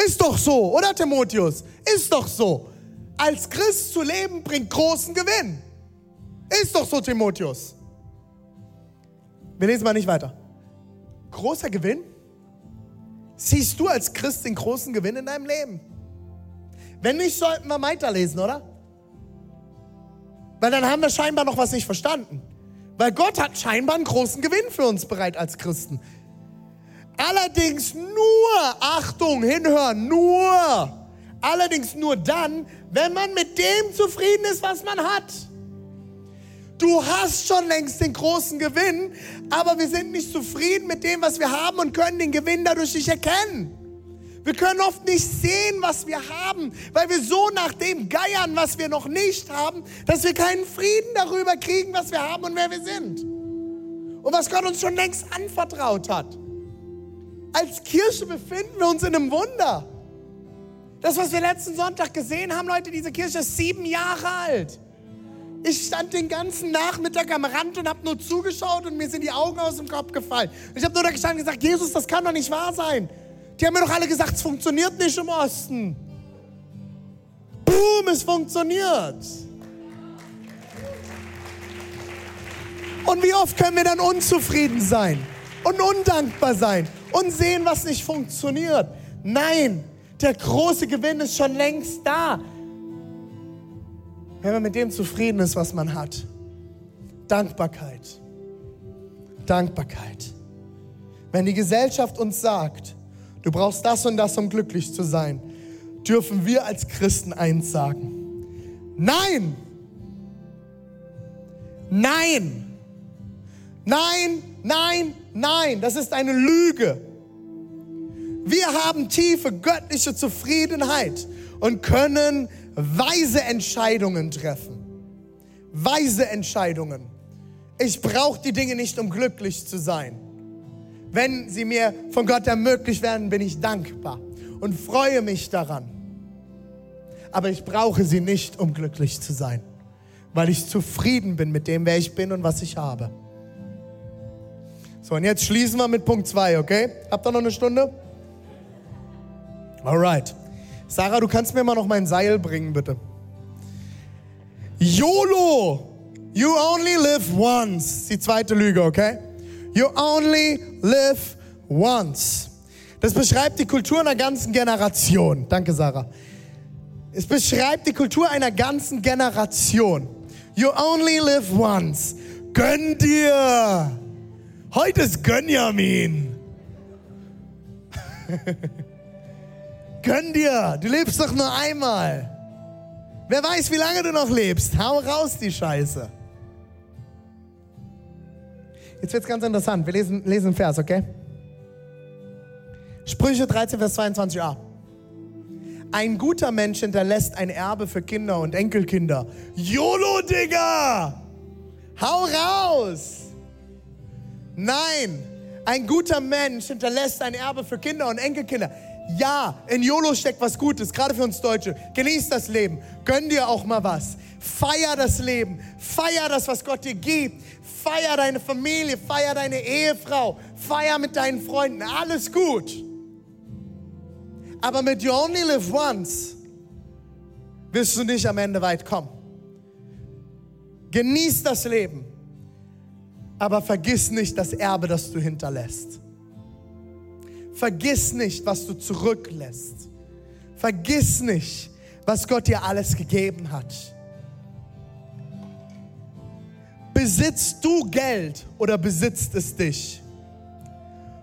Ist doch so, oder Timotheus? Ist doch so. Als Christ zu leben bringt großen Gewinn. Ist doch so, Timotheus. Wir lesen mal nicht weiter. Großer Gewinn? Siehst du als Christ den großen Gewinn in deinem Leben? Wenn nicht, sollten wir weiterlesen, oder? Weil dann haben wir scheinbar noch was nicht verstanden. Weil Gott hat scheinbar einen großen Gewinn für uns bereit als Christen. Allerdings nur, Achtung, hinhören, nur. Allerdings nur dann, wenn man mit dem zufrieden ist, was man hat. Du hast schon längst den großen Gewinn, aber wir sind nicht zufrieden mit dem, was wir haben und können den Gewinn dadurch nicht erkennen. Wir können oft nicht sehen, was wir haben, weil wir so nach dem geiern, was wir noch nicht haben, dass wir keinen Frieden darüber kriegen, was wir haben und wer wir sind. Und was Gott uns schon längst anvertraut hat. Als Kirche befinden wir uns in einem Wunder. Das, was wir letzten Sonntag gesehen haben, Leute, diese Kirche ist sieben Jahre alt. Ich stand den ganzen Nachmittag am Rand und habe nur zugeschaut und mir sind die Augen aus dem Kopf gefallen. Und ich habe nur da gestanden und gesagt, Jesus, das kann doch nicht wahr sein. Die haben mir doch alle gesagt, es funktioniert nicht im Osten. Boom, es funktioniert. Und wie oft können wir dann unzufrieden sein und undankbar sein und sehen, was nicht funktioniert? Nein, der große Gewinn ist schon längst da. Wenn man mit dem zufrieden ist, was man hat. Dankbarkeit. Dankbarkeit. Wenn die Gesellschaft uns sagt, du brauchst das und das, um glücklich zu sein, dürfen wir als Christen eins sagen. Nein! Nein! Nein, nein, nein, das ist eine Lüge. Wir haben tiefe göttliche Zufriedenheit und können weise Entscheidungen treffen. Weise Entscheidungen. Ich brauche die Dinge nicht, um glücklich zu sein. Wenn sie mir von Gott ermöglicht werden, bin ich dankbar und freue mich daran. Aber ich brauche sie nicht, um glücklich zu sein, weil ich zufrieden bin mit dem, wer ich bin und was ich habe. So, und jetzt schließen wir mit Punkt 2, okay? Habt ihr noch eine Stunde? Alright. Sarah, du kannst mir mal noch mein Seil bringen, bitte. YOLO! You only live once. Die zweite Lüge, okay? You only live once. Das beschreibt die Kultur einer ganzen Generation. Danke, Sarah. Es beschreibt die Kultur einer ganzen Generation. You only live once. Gönn dir. Heute ist Gönjamin. Gönn dir. Du lebst doch nur einmal. Wer weiß, wie lange du noch lebst. Hau raus die Scheiße. Jetzt wird es ganz interessant. Wir lesen, lesen einen Vers, okay? Sprüche 13, Vers 22a. Ein guter Mensch hinterlässt ein Erbe für Kinder und Enkelkinder. YOLO, Digga! Hau raus! Nein, ein guter Mensch hinterlässt ein Erbe für Kinder und Enkelkinder. Ja, in YOLO steckt was Gutes, gerade für uns Deutsche. Genieß das Leben, gönn dir auch mal was. Feier das Leben, feier das, was Gott dir gibt. Feier deine Familie, feier deine Ehefrau, feier mit deinen Freunden, alles gut. Aber mit You Only Live Once wirst du nicht am Ende weit kommen. Genieß das Leben, aber vergiss nicht das Erbe, das du hinterlässt. Vergiss nicht, was du zurücklässt. Vergiss nicht, was Gott dir alles gegeben hat. Besitzt du Geld oder besitzt es dich?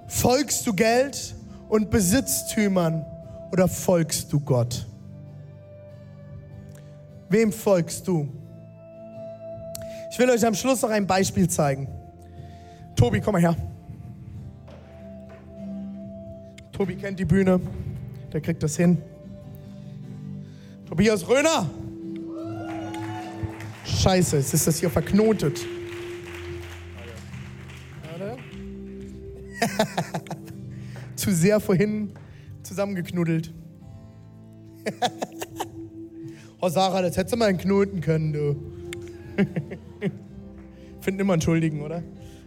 Folgst du Geld und Besitztümern oder folgst du Gott? Wem folgst du? Ich will euch am Schluss noch ein Beispiel zeigen. Tobi, komm mal her. Tobi kennt die Bühne, der kriegt das hin. Tobias Röner. Scheiße, jetzt ist das hier verknotet. Zu sehr vorhin zusammengeknuddelt. oh Sarah, das hättest du mal knoten können, du. Finden immer einen Schuldigen, oder?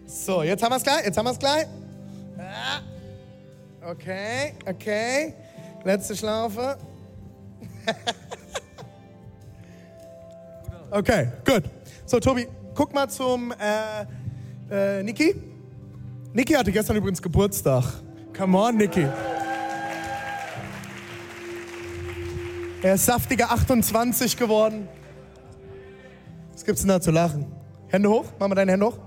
So, jetzt haben wir es gleich, jetzt haben wir es gleich. Okay, okay. Letzte Schlaufe. okay, gut. So, Tobi, guck mal zum äh, äh, Niki. Niki hatte gestern übrigens Geburtstag. Come on, Niki. Er ist saftiger 28 geworden. Was gibt's denn da zu lachen? Hände hoch, mach mal deine Hände hoch.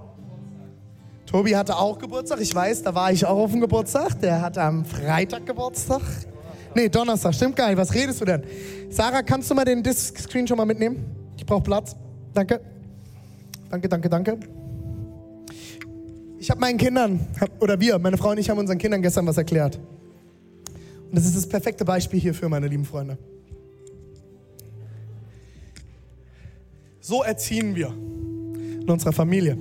Tobi hatte auch Geburtstag, ich weiß, da war ich auch auf dem Geburtstag. Der hatte am Freitag Geburtstag. Nee, Donnerstag, stimmt gar nicht. Was redest du denn? Sarah, kannst du mal den Disk-Screen schon mal mitnehmen? Ich brauche Platz. Danke. Danke, danke, danke. Ich habe meinen Kindern, oder wir, meine Frau und ich haben unseren Kindern gestern was erklärt. Und das ist das perfekte Beispiel hierfür, meine lieben Freunde. So erziehen wir in unserer Familie.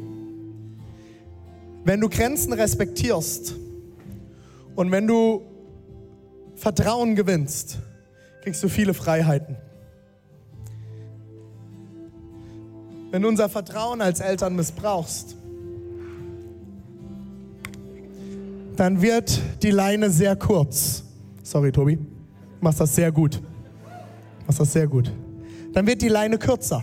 Wenn du Grenzen respektierst und wenn du Vertrauen gewinnst, kriegst du viele Freiheiten. Wenn du unser Vertrauen als Eltern missbrauchst, dann wird die Leine sehr kurz. Sorry, Tobi. Du machst das sehr gut. Du machst das sehr gut. Dann wird die Leine kürzer.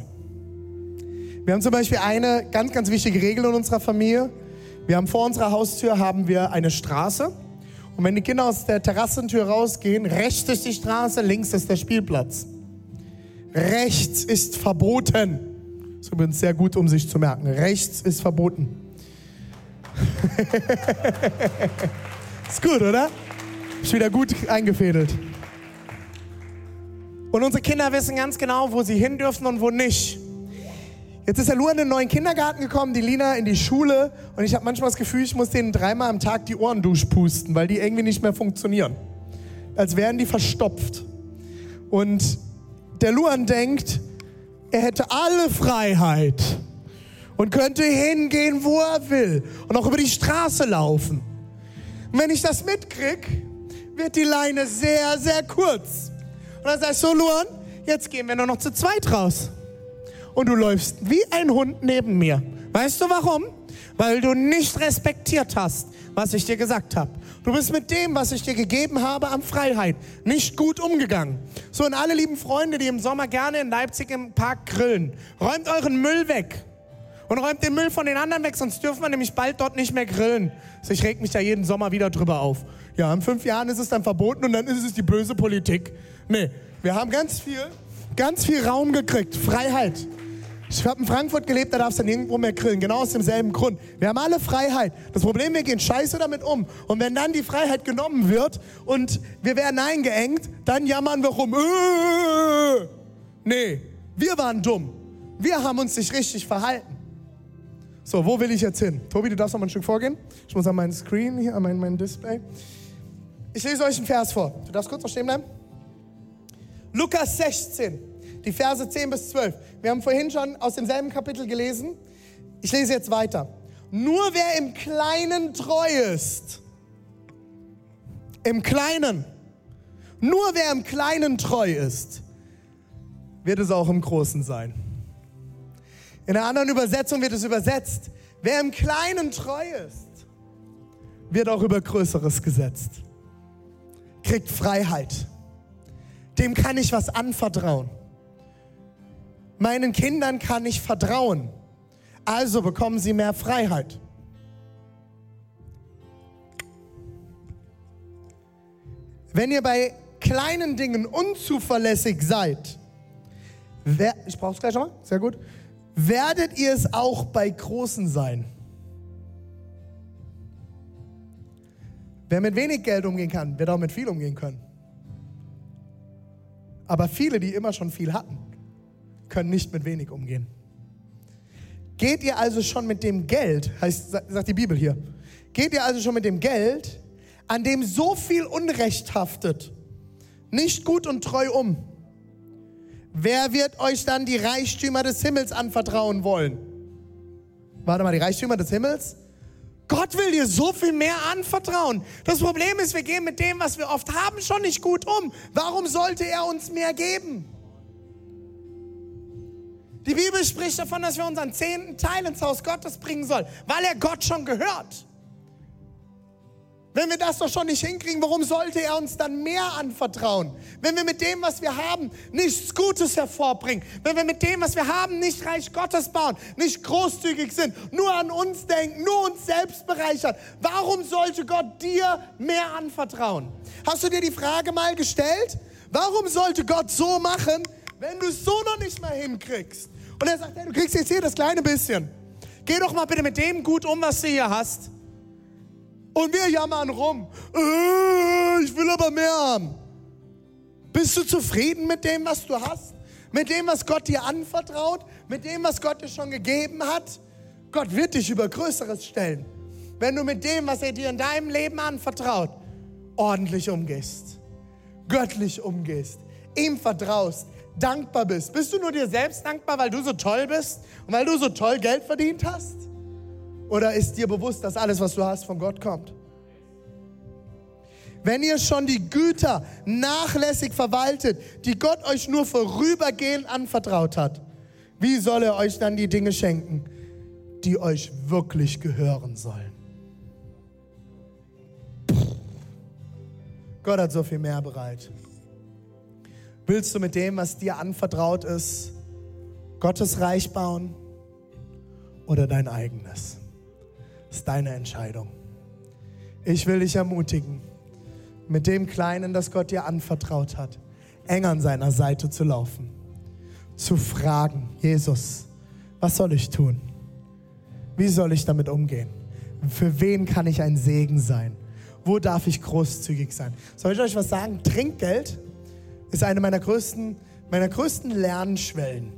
Wir haben zum Beispiel eine ganz, ganz wichtige Regel in unserer Familie. Wir haben vor unserer Haustür haben wir eine Straße. Und wenn die Kinder aus der Terrassentür rausgehen, rechts ist die Straße, links ist der Spielplatz. Rechts ist verboten. Das ist übrigens sehr gut, um sich zu merken. Rechts ist verboten. ist gut, oder? Ist wieder gut eingefädelt. Und unsere Kinder wissen ganz genau, wo sie hin dürfen und wo nicht. Jetzt ist der Luan in den neuen Kindergarten gekommen, die Lina in die Schule und ich habe manchmal das Gefühl, ich muss denen dreimal am Tag die Ohren durchpusten, weil die irgendwie nicht mehr funktionieren. Als wären die verstopft. Und der Luan denkt, er hätte alle Freiheit und könnte hingehen, wo er will und auch über die Straße laufen. Und wenn ich das mitkrieg, wird die Leine sehr, sehr kurz. Und dann sag ich so, Luan, jetzt gehen wir nur noch zu zweit raus und du läufst wie ein Hund neben mir. Weißt du warum? Weil du nicht respektiert hast, was ich dir gesagt habe. Du bist mit dem, was ich dir gegeben habe, an Freiheit nicht gut umgegangen. So, und alle lieben Freunde, die im Sommer gerne in Leipzig im Park grillen, räumt euren Müll weg. Und räumt den Müll von den anderen weg, sonst dürfen wir nämlich bald dort nicht mehr grillen. Also ich reg mich da jeden Sommer wieder drüber auf. Ja, in fünf Jahren ist es dann verboten und dann ist es die böse Politik. Nee, wir haben ganz viel, ganz viel Raum gekriegt. Freiheit. Ich habe in Frankfurt gelebt, da darfst du nirgendwo mehr grillen. Genau aus demselben Grund. Wir haben alle Freiheit. Das Problem, wir gehen scheiße damit um. Und wenn dann die Freiheit genommen wird und wir werden eingeengt, dann jammern wir rum. Äh, nee, wir waren dumm. Wir haben uns nicht richtig verhalten. So, wo will ich jetzt hin? Tobi, du darfst noch mal ein Stück vorgehen. Ich muss an meinen Screen hier, an mein, mein Display. Ich lese euch einen Vers vor. Du darfst kurz noch stehen bleiben. Lukas 16 die Verse 10 bis 12. Wir haben vorhin schon aus demselben Kapitel gelesen. Ich lese jetzt weiter. Nur wer im Kleinen treu ist, im Kleinen, nur wer im Kleinen treu ist, wird es auch im Großen sein. In einer anderen Übersetzung wird es übersetzt, wer im Kleinen treu ist, wird auch über Größeres gesetzt, kriegt Freiheit. Dem kann ich was anvertrauen. Meinen Kindern kann ich vertrauen. Also bekommen sie mehr Freiheit. Wenn ihr bei kleinen Dingen unzuverlässig seid, wer, ich brauche es gleich schon mal, sehr gut, werdet ihr es auch bei großen sein. Wer mit wenig Geld umgehen kann, wird auch mit viel umgehen können. Aber viele, die immer schon viel hatten, können nicht mit wenig umgehen. Geht ihr also schon mit dem Geld, heißt, sagt die Bibel hier, geht ihr also schon mit dem Geld, an dem so viel Unrecht haftet, nicht gut und treu um? Wer wird euch dann die Reichtümer des Himmels anvertrauen wollen? Warte mal, die Reichtümer des Himmels? Gott will dir so viel mehr anvertrauen. Das Problem ist, wir gehen mit dem, was wir oft haben, schon nicht gut um. Warum sollte er uns mehr geben? Die Bibel spricht davon, dass wir unseren zehnten Teil ins Haus Gottes bringen sollen, weil er Gott schon gehört. Wenn wir das doch schon nicht hinkriegen, warum sollte er uns dann mehr anvertrauen? Wenn wir mit dem, was wir haben, nichts Gutes hervorbringen, wenn wir mit dem, was wir haben, nicht Reich Gottes bauen, nicht großzügig sind, nur an uns denken, nur uns selbst bereichern, warum sollte Gott dir mehr anvertrauen? Hast du dir die Frage mal gestellt? Warum sollte Gott so machen, wenn du es so noch nicht mal hinkriegst? Und er sagt, hey, du kriegst jetzt hier das kleine bisschen. Geh doch mal bitte mit dem gut um, was du hier hast. Und wir jammern rum. Äh, ich will aber mehr haben. Bist du zufrieden mit dem, was du hast? Mit dem, was Gott dir anvertraut? mit dem, was Gott dir schon gegeben hat, Gott wird dich über Größeres stellen. Wenn du mit dem, was er dir in deinem Leben anvertraut, ordentlich umgehst, göttlich umgehst, ihm vertraust, dankbar bist. Bist du nur dir selbst dankbar, weil du so toll bist und weil du so toll Geld verdient hast? Oder ist dir bewusst, dass alles, was du hast, von Gott kommt? Wenn ihr schon die Güter nachlässig verwaltet, die Gott euch nur vorübergehend anvertraut hat, wie soll er euch dann die Dinge schenken, die euch wirklich gehören sollen? Gott hat so viel mehr bereit. Willst du mit dem, was dir anvertraut ist, Gottes Reich bauen oder dein eigenes? Das ist deine Entscheidung. Ich will dich ermutigen, mit dem Kleinen, das Gott dir anvertraut hat, eng an seiner Seite zu laufen, zu fragen, Jesus, was soll ich tun? Wie soll ich damit umgehen? Für wen kann ich ein Segen sein? Wo darf ich großzügig sein? Soll ich euch was sagen? Trinkgeld ist eine meiner größten, meiner größten Lernschwellen.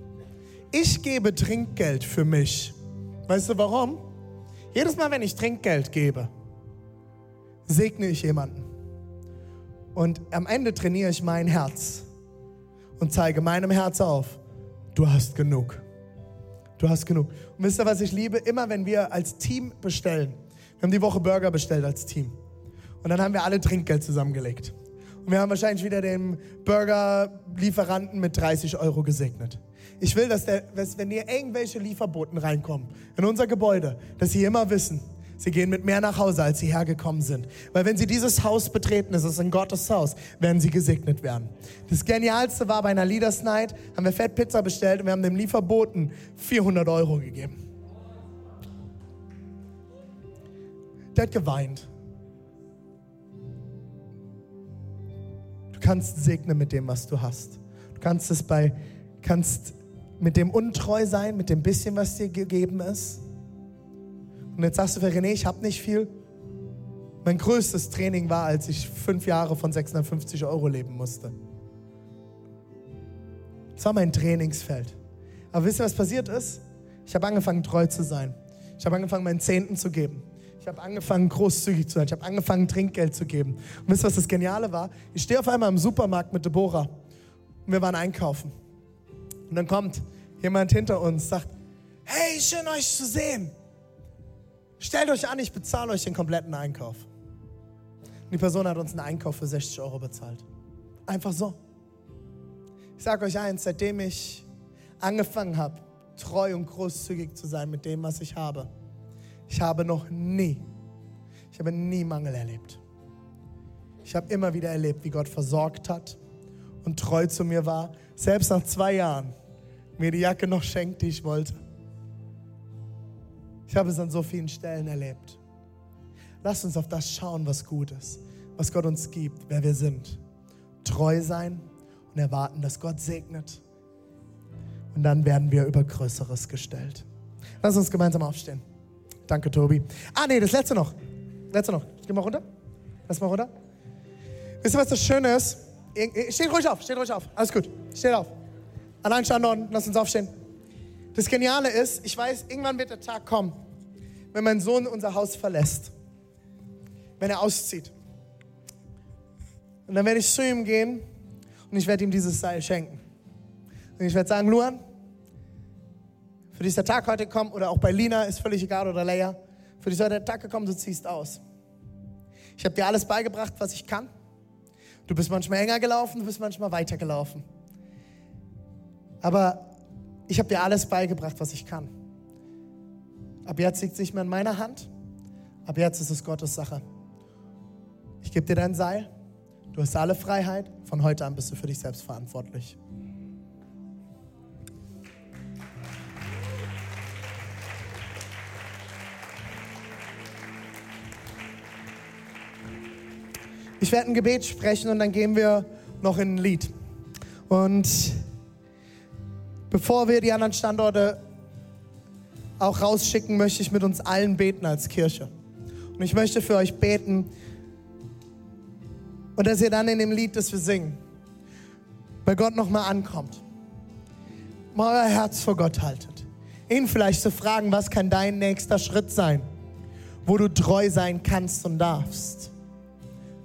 Ich gebe Trinkgeld für mich. Weißt du warum? Jedes Mal, wenn ich Trinkgeld gebe, segne ich jemanden. Und am Ende trainiere ich mein Herz und zeige meinem Herz auf, du hast genug. Du hast genug. Und wisst ihr, was ich liebe? Immer wenn wir als Team bestellen. Wir haben die Woche Burger bestellt als Team. Und dann haben wir alle Trinkgeld zusammengelegt. Und wir haben wahrscheinlich wieder den Burger-Lieferanten mit 30 Euro gesegnet. Ich will, dass, der, dass wenn hier irgendwelche Lieferboten reinkommen in unser Gebäude, dass sie immer wissen, sie gehen mit mehr nach Hause, als sie hergekommen sind. Weil wenn sie dieses Haus betreten, es ist ein Gottes Haus, werden sie gesegnet werden. Das Genialste war bei einer Leaders Night, haben wir Fettpizza bestellt und wir haben dem Lieferboten 400 Euro gegeben. Der hat geweint. Kannst segnen mit dem, was du hast. Du kannst es bei, kannst mit dem untreu sein, mit dem bisschen, was dir gegeben ist. Und jetzt sagst du für René, ich habe nicht viel. Mein größtes Training war, als ich fünf Jahre von 650 Euro leben musste. Das war mein Trainingsfeld. Aber wisst ihr, was passiert ist? Ich habe angefangen, treu zu sein. Ich habe angefangen, meinen Zehnten zu geben. Ich habe angefangen, großzügig zu sein. Ich habe angefangen, Trinkgeld zu geben. Und wisst ihr, was das Geniale war? Ich stehe auf einmal im Supermarkt mit Deborah und wir waren einkaufen. Und dann kommt jemand hinter uns, sagt, hey, schön euch zu sehen. Stellt euch an, ich bezahle euch den kompletten Einkauf. Und die Person hat uns einen Einkauf für 60 Euro bezahlt. Einfach so. Ich sage euch eins, seitdem ich angefangen habe, treu und großzügig zu sein mit dem, was ich habe, ich habe noch nie, ich habe nie Mangel erlebt. Ich habe immer wieder erlebt, wie Gott versorgt hat und treu zu mir war. Selbst nach zwei Jahren mir die Jacke noch schenkt, die ich wollte. Ich habe es an so vielen Stellen erlebt. Lass uns auf das schauen, was gut ist, was Gott uns gibt, wer wir sind. Treu sein und erwarten, dass Gott segnet. Und dann werden wir über Größeres gestellt. Lass uns gemeinsam aufstehen. Danke, Tobi. Ah, nee, das letzte noch. Letzte noch. Geh mal runter. Lass mal runter. Wisst ihr, was das Schöne ist? Steht ruhig auf, steht ruhig auf. Alles gut. Steht auf. Allein Standorten, lass uns aufstehen. Das Geniale ist, ich weiß, irgendwann wird der Tag kommen, wenn mein Sohn unser Haus verlässt. Wenn er auszieht. Und dann werde ich zu ihm gehen und ich werde ihm dieses Seil schenken. Und ich werde sagen, Luan, für dich ist der Tag heute gekommen, oder auch bei Lina, ist völlig egal, oder Leia. Für dich ist heute der Tag gekommen, du ziehst aus. Ich habe dir alles beigebracht, was ich kann. Du bist manchmal enger gelaufen, du bist manchmal weiter gelaufen. Aber ich habe dir alles beigebracht, was ich kann. Ab jetzt liegt es nicht mehr in meiner Hand. Ab jetzt ist es Gottes Sache. Ich gebe dir dein Seil. Du hast alle Freiheit. Von heute an bist du für dich selbst verantwortlich. Ich werde ein Gebet sprechen und dann gehen wir noch in ein Lied. Und bevor wir die anderen Standorte auch rausschicken, möchte ich mit uns allen beten als Kirche. Und ich möchte für euch beten und dass ihr dann in dem Lied, das wir singen, bei Gott nochmal ankommt. mal euer Herz vor Gott haltet. Ihn vielleicht zu fragen, was kann dein nächster Schritt sein, wo du treu sein kannst und darfst.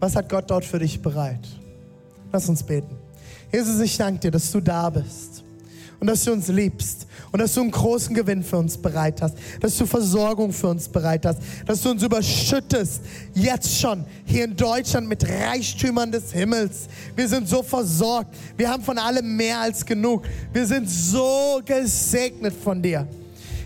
Was hat Gott dort für dich bereit? Lass uns beten. Jesus, ich danke dir, dass du da bist und dass du uns liebst und dass du einen großen Gewinn für uns bereit hast, dass du Versorgung für uns bereit hast, dass du uns überschüttest, jetzt schon hier in Deutschland mit Reichtümern des Himmels. Wir sind so versorgt, wir haben von allem mehr als genug, wir sind so gesegnet von dir.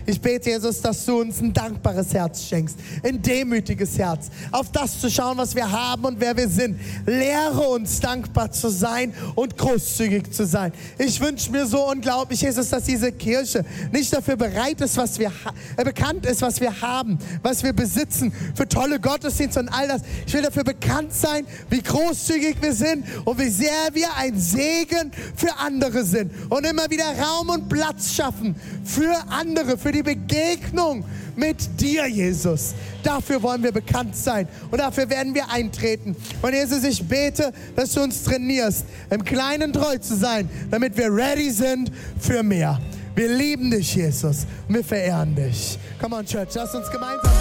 Ich bete, Jesus, dass du uns ein dankbares Herz schenkst, ein demütiges Herz, auf das zu schauen, was wir haben und wer wir sind. Lehre uns, dankbar zu sein und großzügig zu sein. Ich wünsche mir so unglaublich, Jesus, dass diese Kirche nicht dafür bereit ist, was wir äh, bekannt ist, was wir haben, was wir besitzen, für tolle Gottesdienste und all das. Ich will dafür bekannt sein, wie großzügig wir sind und wie sehr wir ein Segen für andere sind und immer wieder Raum und Platz schaffen für andere, für die Begegnung mit dir, Jesus. Dafür wollen wir bekannt sein und dafür werden wir eintreten. Und Jesus, ich bete, dass du uns trainierst, im Kleinen treu zu sein, damit wir ready sind für mehr. Wir lieben dich, Jesus, und wir verehren dich. Come on, Church, lass uns gemeinsam.